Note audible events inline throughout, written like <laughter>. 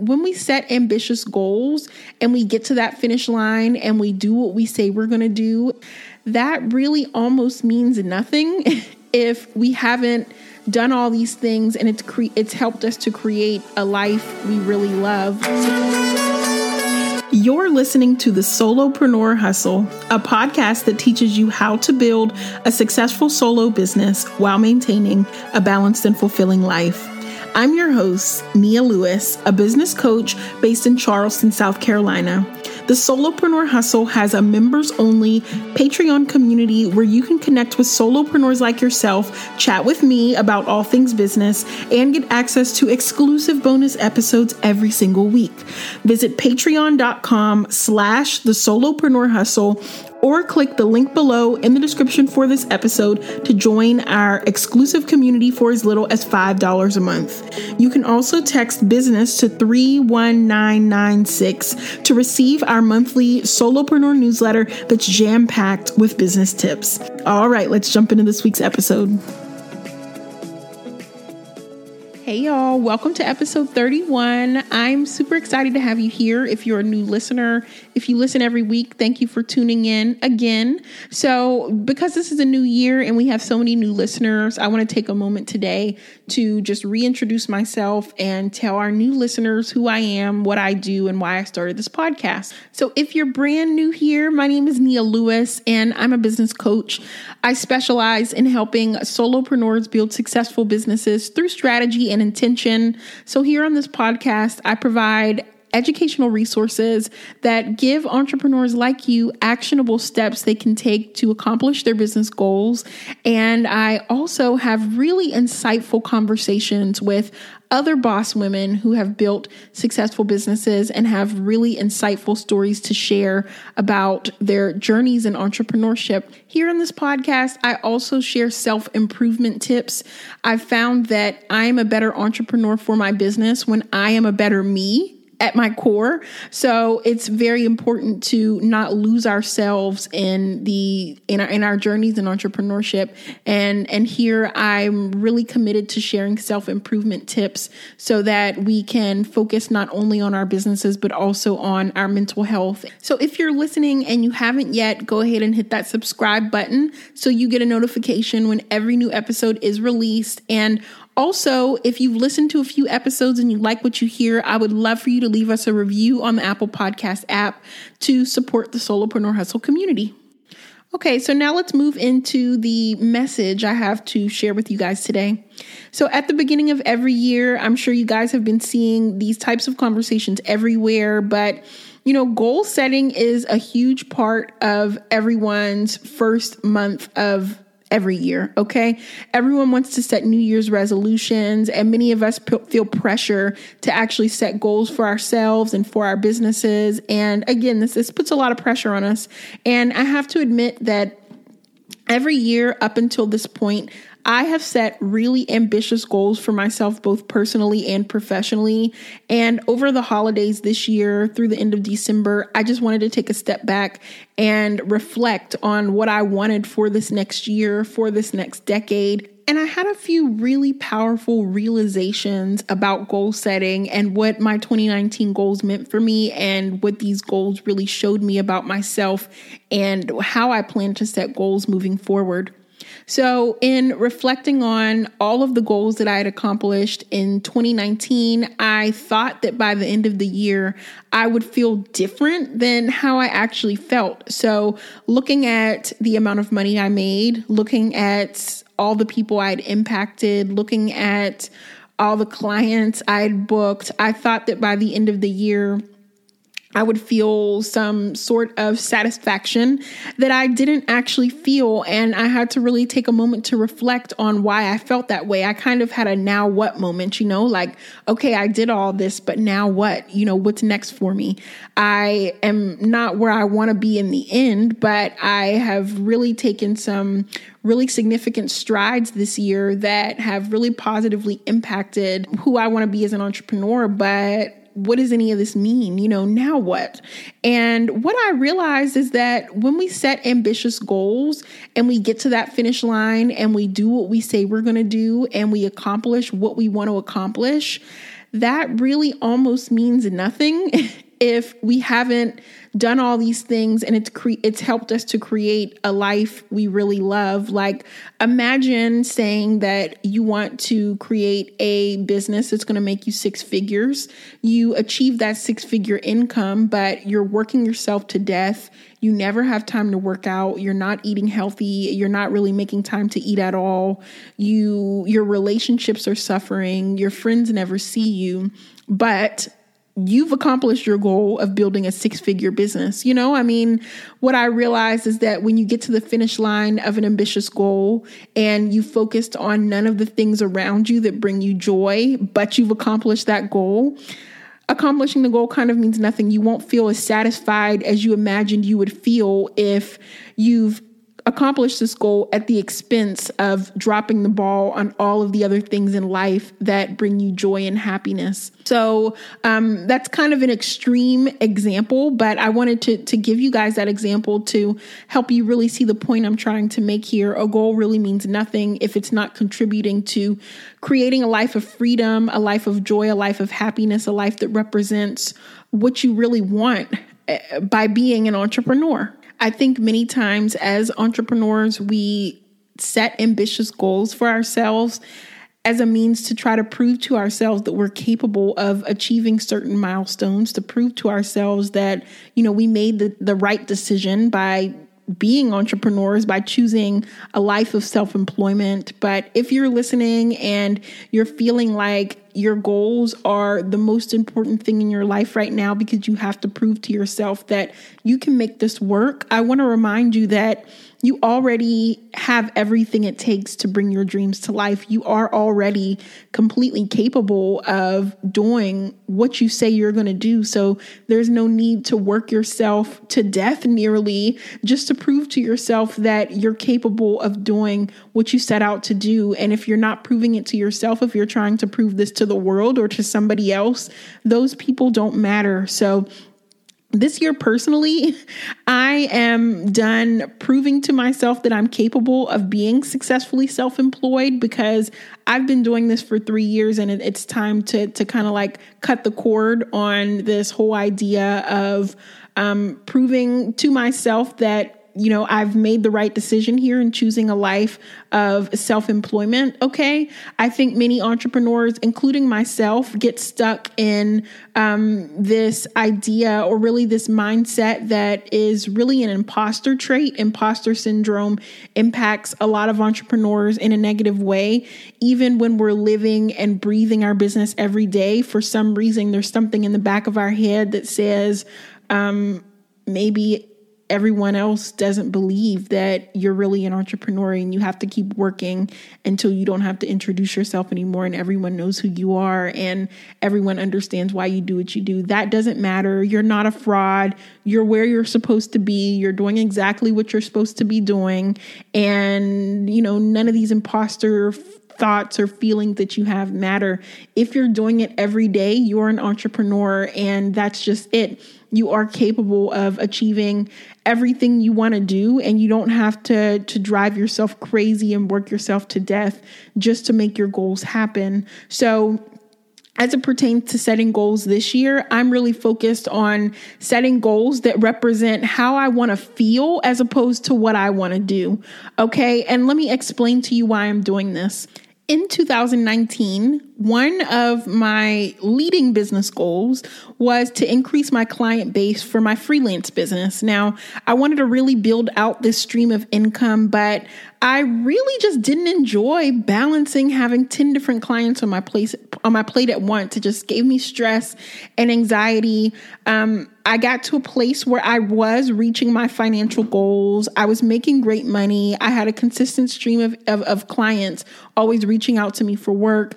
when we set ambitious goals and we get to that finish line and we do what we say we're going to do, that really almost means nothing <laughs> if we haven't done all these things and it's cre- it's helped us to create a life we really love. You're listening to the Solopreneur Hustle, a podcast that teaches you how to build a successful solo business while maintaining a balanced and fulfilling life. I'm your host, Nia Lewis, a business coach based in Charleston, South Carolina. The Solopreneur Hustle has a members only Patreon community where you can connect with solopreneurs like yourself, chat with me about all things business, and get access to exclusive bonus episodes every single week. Visit patreon.com slash the solopreneur hustle or click the link below in the description for this episode to join our exclusive community for as little as $5 a month. You can also text business to 31996 to receive our monthly solopreneur newsletter that's jam packed with business tips. All right, let's jump into this week's episode. Hey, y'all, welcome to episode 31. I'm super excited to have you here. If you're a new listener, if you listen every week, thank you for tuning in again. So, because this is a new year and we have so many new listeners, I want to take a moment today to just reintroduce myself and tell our new listeners who I am, what I do, and why I started this podcast. So, if you're brand new here, my name is Nia Lewis and I'm a business coach. I specialize in helping solopreneurs build successful businesses through strategy and and intention. So, here on this podcast, I provide educational resources that give entrepreneurs like you actionable steps they can take to accomplish their business goals. And I also have really insightful conversations with other boss women who have built successful businesses and have really insightful stories to share about their journeys in entrepreneurship. Here on this podcast, I also share self improvement tips. I've found that I'm a better entrepreneur for my business when I am a better me at my core. So it's very important to not lose ourselves in the in our in our journeys in entrepreneurship. And and here I'm really committed to sharing self-improvement tips so that we can focus not only on our businesses but also on our mental health. So if you're listening and you haven't yet, go ahead and hit that subscribe button so you get a notification when every new episode is released and also, if you've listened to a few episodes and you like what you hear, I would love for you to leave us a review on the Apple Podcast app to support the Solopreneur Hustle community. Okay, so now let's move into the message I have to share with you guys today. So, at the beginning of every year, I'm sure you guys have been seeing these types of conversations everywhere, but you know, goal setting is a huge part of everyone's first month of every year, okay? Everyone wants to set New Year's resolutions, and many of us p- feel pressure to actually set goals for ourselves and for our businesses. And again, this, this puts a lot of pressure on us. And I have to admit that every year up until this point, I have set really ambitious goals for myself, both personally and professionally. And over the holidays this year, through the end of December, I just wanted to take a step back and reflect on what I wanted for this next year, for this next decade. And I had a few really powerful realizations about goal setting and what my 2019 goals meant for me, and what these goals really showed me about myself and how I plan to set goals moving forward. So, in reflecting on all of the goals that I had accomplished in 2019, I thought that by the end of the year, I would feel different than how I actually felt. So, looking at the amount of money I made, looking at all the people I'd impacted, looking at all the clients I'd booked, I thought that by the end of the year, I would feel some sort of satisfaction that I didn't actually feel. And I had to really take a moment to reflect on why I felt that way. I kind of had a now what moment, you know, like, okay, I did all this, but now what? You know, what's next for me? I am not where I want to be in the end, but I have really taken some really significant strides this year that have really positively impacted who I want to be as an entrepreneur. But what does any of this mean? You know, now what? And what I realized is that when we set ambitious goals and we get to that finish line and we do what we say we're going to do and we accomplish what we want to accomplish, that really almost means nothing <laughs> if we haven't done all these things and it's cre- it's helped us to create a life we really love. Like imagine saying that you want to create a business that's going to make you six figures. You achieve that six figure income but you're working yourself to death. You never have time to work out. You're not eating healthy. You're not really making time to eat at all. You your relationships are suffering. Your friends never see you. But you've accomplished your goal of building a six figure business. You know, I mean, what I realize is that when you get to the finish line of an ambitious goal and you focused on none of the things around you that bring you joy, but you've accomplished that goal, accomplishing the goal kind of means nothing. You won't feel as satisfied as you imagined you would feel if you've accomplish this goal at the expense of dropping the ball on all of the other things in life that bring you joy and happiness. So um, that's kind of an extreme example, but I wanted to, to give you guys that example to help you really see the point I'm trying to make here. A goal really means nothing if it's not contributing to creating a life of freedom, a life of joy, a life of happiness, a life that represents what you really want eh, by being an entrepreneur. I think many times as entrepreneurs, we set ambitious goals for ourselves as a means to try to prove to ourselves that we're capable of achieving certain milestones, to prove to ourselves that, you know, we made the, the right decision by being entrepreneurs by choosing a life of self employment. But if you're listening and you're feeling like your goals are the most important thing in your life right now because you have to prove to yourself that you can make this work, I want to remind you that you already have everything it takes to bring your dreams to life. You are already completely capable of doing what you say you're going to do. So there's no need to work yourself to death nearly just to prove to yourself that you're capable of doing what you set out to do. And if you're not proving it to yourself, if you're trying to prove this to the world or to somebody else, those people don't matter. So this year personally i am done proving to myself that i'm capable of being successfully self-employed because i've been doing this for three years and it's time to to kind of like cut the cord on this whole idea of um, proving to myself that you know, I've made the right decision here in choosing a life of self employment. Okay. I think many entrepreneurs, including myself, get stuck in um, this idea or really this mindset that is really an imposter trait. Imposter syndrome impacts a lot of entrepreneurs in a negative way. Even when we're living and breathing our business every day, for some reason, there's something in the back of our head that says, um, maybe everyone else doesn't believe that you're really an entrepreneur and you have to keep working until you don't have to introduce yourself anymore and everyone knows who you are and everyone understands why you do what you do. That doesn't matter. You're not a fraud. You're where you're supposed to be. You're doing exactly what you're supposed to be doing. And, you know, none of these imposter thoughts or feelings that you have matter. If you're doing it every day, you're an entrepreneur and that's just it you are capable of achieving everything you want to do and you don't have to to drive yourself crazy and work yourself to death just to make your goals happen. So as it pertains to setting goals this year, I'm really focused on setting goals that represent how I want to feel as opposed to what I want to do. Okay. And let me explain to you why I'm doing this in 2019, one of my leading business goals was to increase my client base for my freelance business. Now, I wanted to really build out this stream of income, but I really just didn't enjoy balancing having 10 different clients on my place on my plate at once. It just gave me stress and anxiety. Um, I got to a place where I was reaching my financial goals. I was making great money. I had a consistent stream of, of, of clients always reaching out to me for work.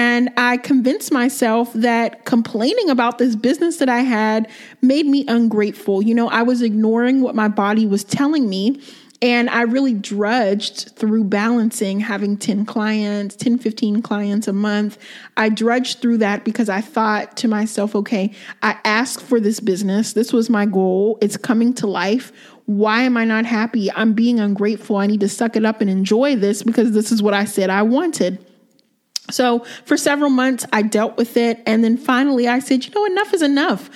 And I convinced myself that complaining about this business that I had made me ungrateful. You know, I was ignoring what my body was telling me and I really drudged through balancing having 10 clients, 10, 15 clients a month. I drudged through that because I thought to myself, okay, I asked for this business. This was my goal. It's coming to life. Why am I not happy? I'm being ungrateful. I need to suck it up and enjoy this because this is what I said I wanted. So for several months, I dealt with it. And then finally, I said, you know, enough is enough.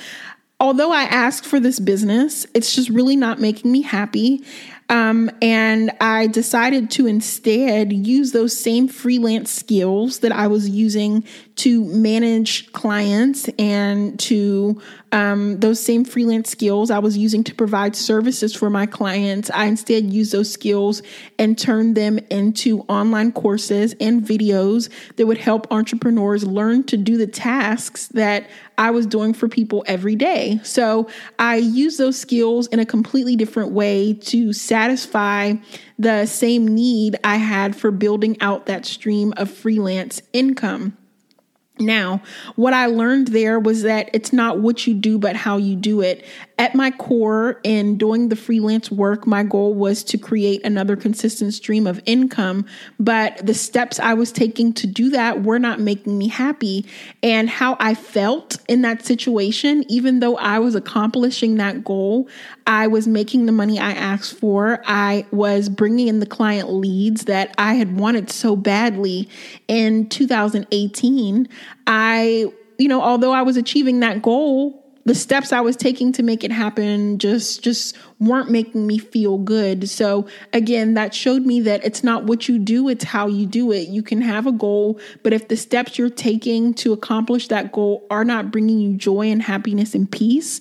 Although I asked for this business, it's just really not making me happy. Um, and I decided to instead use those same freelance skills that I was using to manage clients and to um, those same freelance skills I was using to provide services for my clients. I instead use those skills and turn them into online courses and videos that would help entrepreneurs learn to do the tasks that I was doing for people every day. So I use those skills in a completely different way to satisfy the same need I had for building out that stream of freelance income. Now, what I learned there was that it's not what you do, but how you do it. At my core, in doing the freelance work, my goal was to create another consistent stream of income. But the steps I was taking to do that were not making me happy. And how I felt in that situation, even though I was accomplishing that goal, I was making the money I asked for. I was bringing in the client leads that I had wanted so badly in 2018. I, you know, although I was achieving that goal, the steps I was taking to make it happen just just weren't making me feel good. So again, that showed me that it's not what you do, it's how you do it. You can have a goal, but if the steps you're taking to accomplish that goal are not bringing you joy and happiness and peace,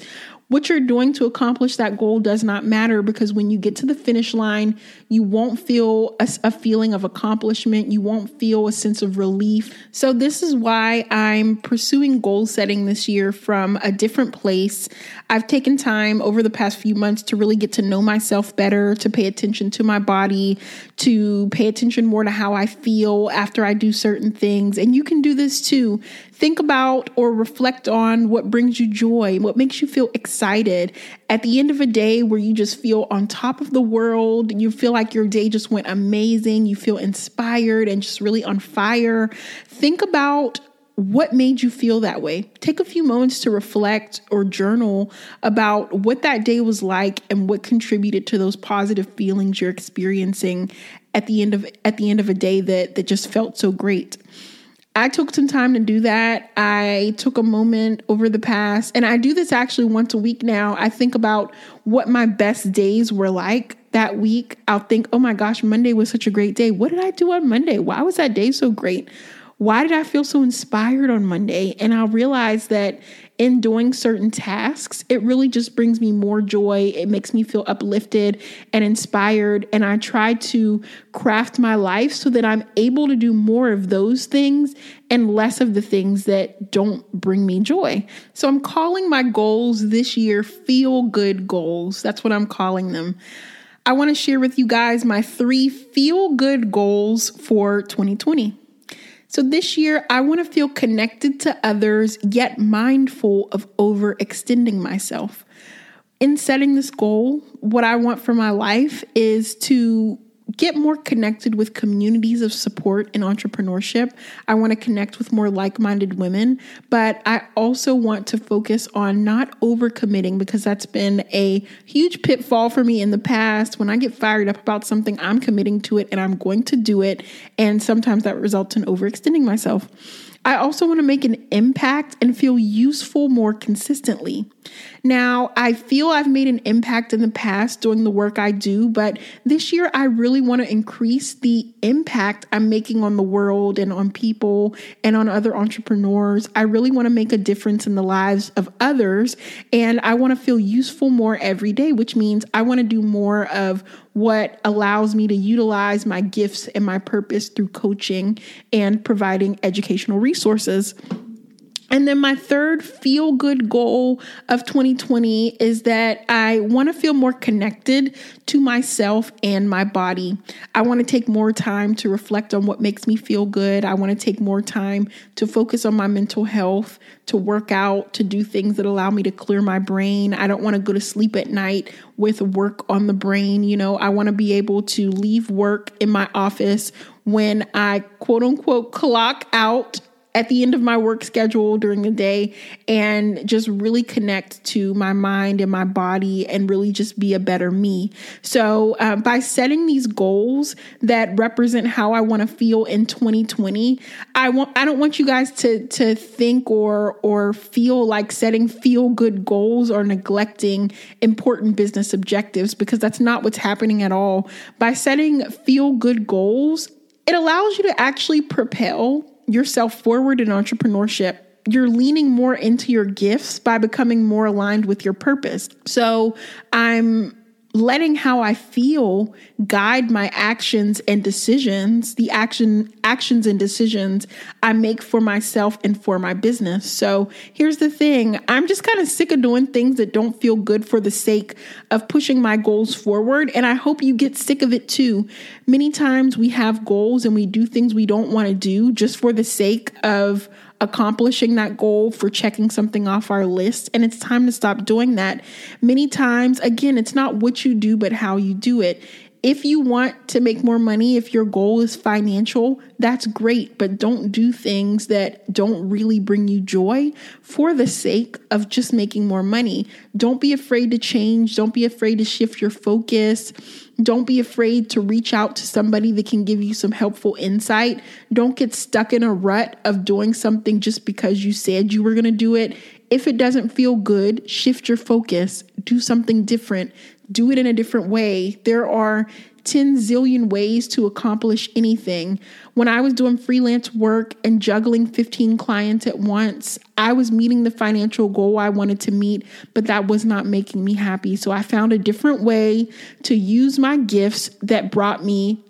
what you're doing to accomplish that goal does not matter because when you get to the finish line, you won't feel a, a, feeling of accomplishment. You won't feel a sense of relief. So, this is why I'm pursuing goal setting this year from a different place. I've taken time over the past few months to really get to know myself better, to pay attention to my body, to pay attention more to how I feel after I do certain things. And you can do this too. Think about or reflect on what brings you joy, what makes you feel excited. Excited at the end of a day where you just feel on top of the world, you feel like your day just went amazing, you feel inspired and just really on fire. Think about what made you feel that way? Take a few moments to reflect or journal about what that day was like and what contributed to those positive feelings you're experiencing at the end of at the end of a day that that just felt so great. I took some time to do that. I took a moment over the past, and I do this actually once a week now. I think about what my best days were like that week. I'll think, oh my gosh, Monday was such a great day. What did I do on Monday? Why was that day so great? Why did I feel so inspired on Monday? And I'll realize that in doing certain tasks, it really just brings me more joy. It makes me feel uplifted and inspired. And I try to craft my life so that I'm able to do more of those things and less of the things that don't bring me joy. So I'm calling my goals this year feel good goals. That's what I'm calling them. I want to share with you guys my three feel good goals for 2020. So this year, I want to feel connected to others, yet mindful of overextending myself. In setting this goal, what I want for my life is to get more connected with communities of support in entrepreneurship. I want to connect with more like minded women, but I also want to focus on not overcommitting because that's been a huge pitfall for me in the past. When I get fired up about something, I'm committing to it and I'm going to do it. And sometimes that results in overextending myself. I also want to make an impact and feel useful more consistently. Now, I feel I've made an impact in the past doing the work I do, but this year I really want to increase the impact I'm making on the world and on people and on other entrepreneurs. I really want to make a difference in the lives of others, and I want to feel useful more every day, which means I want to do more of what allows me to utilize my gifts and my purpose through coaching and providing educational resources. And then my third feel good goal of 2020 is that I want to feel more connected to myself and my body. I want to take more time to reflect on what makes me feel good. I want to take more time to focus on my mental health, to work out, to do things that allow me to clear my brain. I don't want to go to sleep at night with work on the brain. You know, I want to be able to leave work in my office when I quote unquote clock out at the end of my work schedule during the day and just really connect to my mind and my body and really just be a better me. So, uh, by setting these goals that represent how I want to feel in 2020, I want I don't want you guys to to think or or feel like setting feel good goals or neglecting important business objectives because that's not what's happening at all. By setting feel good goals, it allows you to actually propel yourself forward in entrepreneurship, you're leaning more into your gifts by becoming more aligned with your purpose. So I'm letting how I feel guide my actions and decisions, the action actions and decisions I make for myself and for my business. So here's the thing, I'm just kind of sick of doing things that don't feel good for the sake of pushing my goals forward and I hope you get sick of it too. Many times we have goals and we do things we don't want to do just for the sake of accomplishing that goal, for checking something off our list. And it's time to stop doing that. Many times, again, it's not what you do, but how you do it. If you want to make more money, if your goal is financial, that's great, but don't do things that don't really bring you joy for the sake of just making more money. Don't be afraid to change. Don't be afraid to shift your focus. Don't be afraid to reach out to somebody that can give you some helpful insight. Don't get stuck in a rut of doing something just because you said you were going to do it. If it doesn't feel good, shift your focus, do something different do it in a different way. There are 10 zillion ways to accomplish anything. When I was doing freelance work and juggling 15 clients at once, I was meeting the financial goal I wanted to meet, but that was not making me happy. So I found a different way to use my gifts that brought me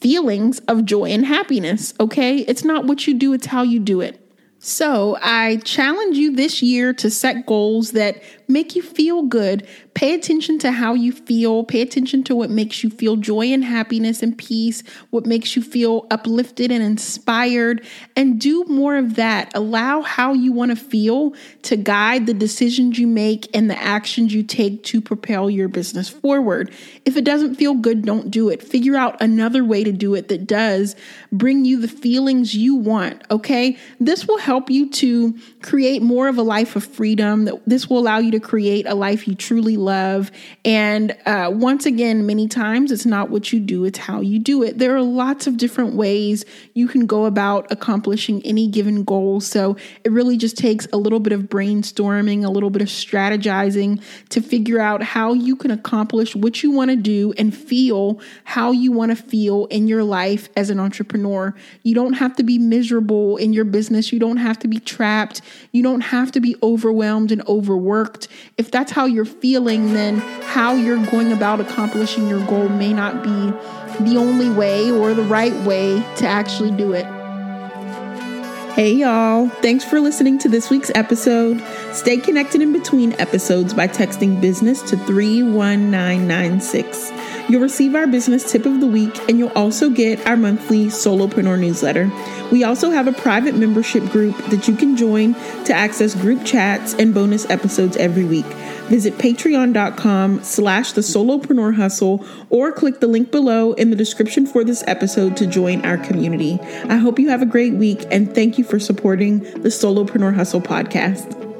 feelings of joy and happiness. Okay? It's not what you do, it's how you do it. So, I challenge you this year to set goals that make you feel good. Pay attention to how you feel. Pay attention to what makes you feel joy and happiness and peace, what makes you feel uplifted and inspired, and do more of that. Allow how you want to feel to guide the decisions you make and the actions you take to propel your business forward. If it doesn't feel good, don't do it. Figure out another way to do it that does bring you the feelings you want, okay? This will help you to create more of a life of freedom. This will allow you to to create a life you truly love. And uh, once again, many times it's not what you do, it's how you do it. There are lots of different ways you can go about accomplishing any given goal. So it really just takes a little bit of brainstorming, a little bit of strategizing to figure out how you can accomplish what you want to do and feel how you want to feel in your life as an entrepreneur. You don't have to be miserable in your business, you don't have to be trapped, you don't have to be overwhelmed and overworked if that's how you're feeling, then how you're going about accomplishing your goal may not be the only way or the right way to actually do it. Hey, y'all. Thanks for listening to this week's episode. Stay connected in between episodes by texting business to 31996. You'll receive our business tip of the week, and you'll also get our monthly Solopreneur newsletter. We also have a private membership group that you can join to access group chats and bonus episodes every week. Visit patreon.com slash the solopreneur hustle or click the link below in the description for this episode to join our community. I hope you have a great week and thank you for supporting the Solopreneur Hustle podcast.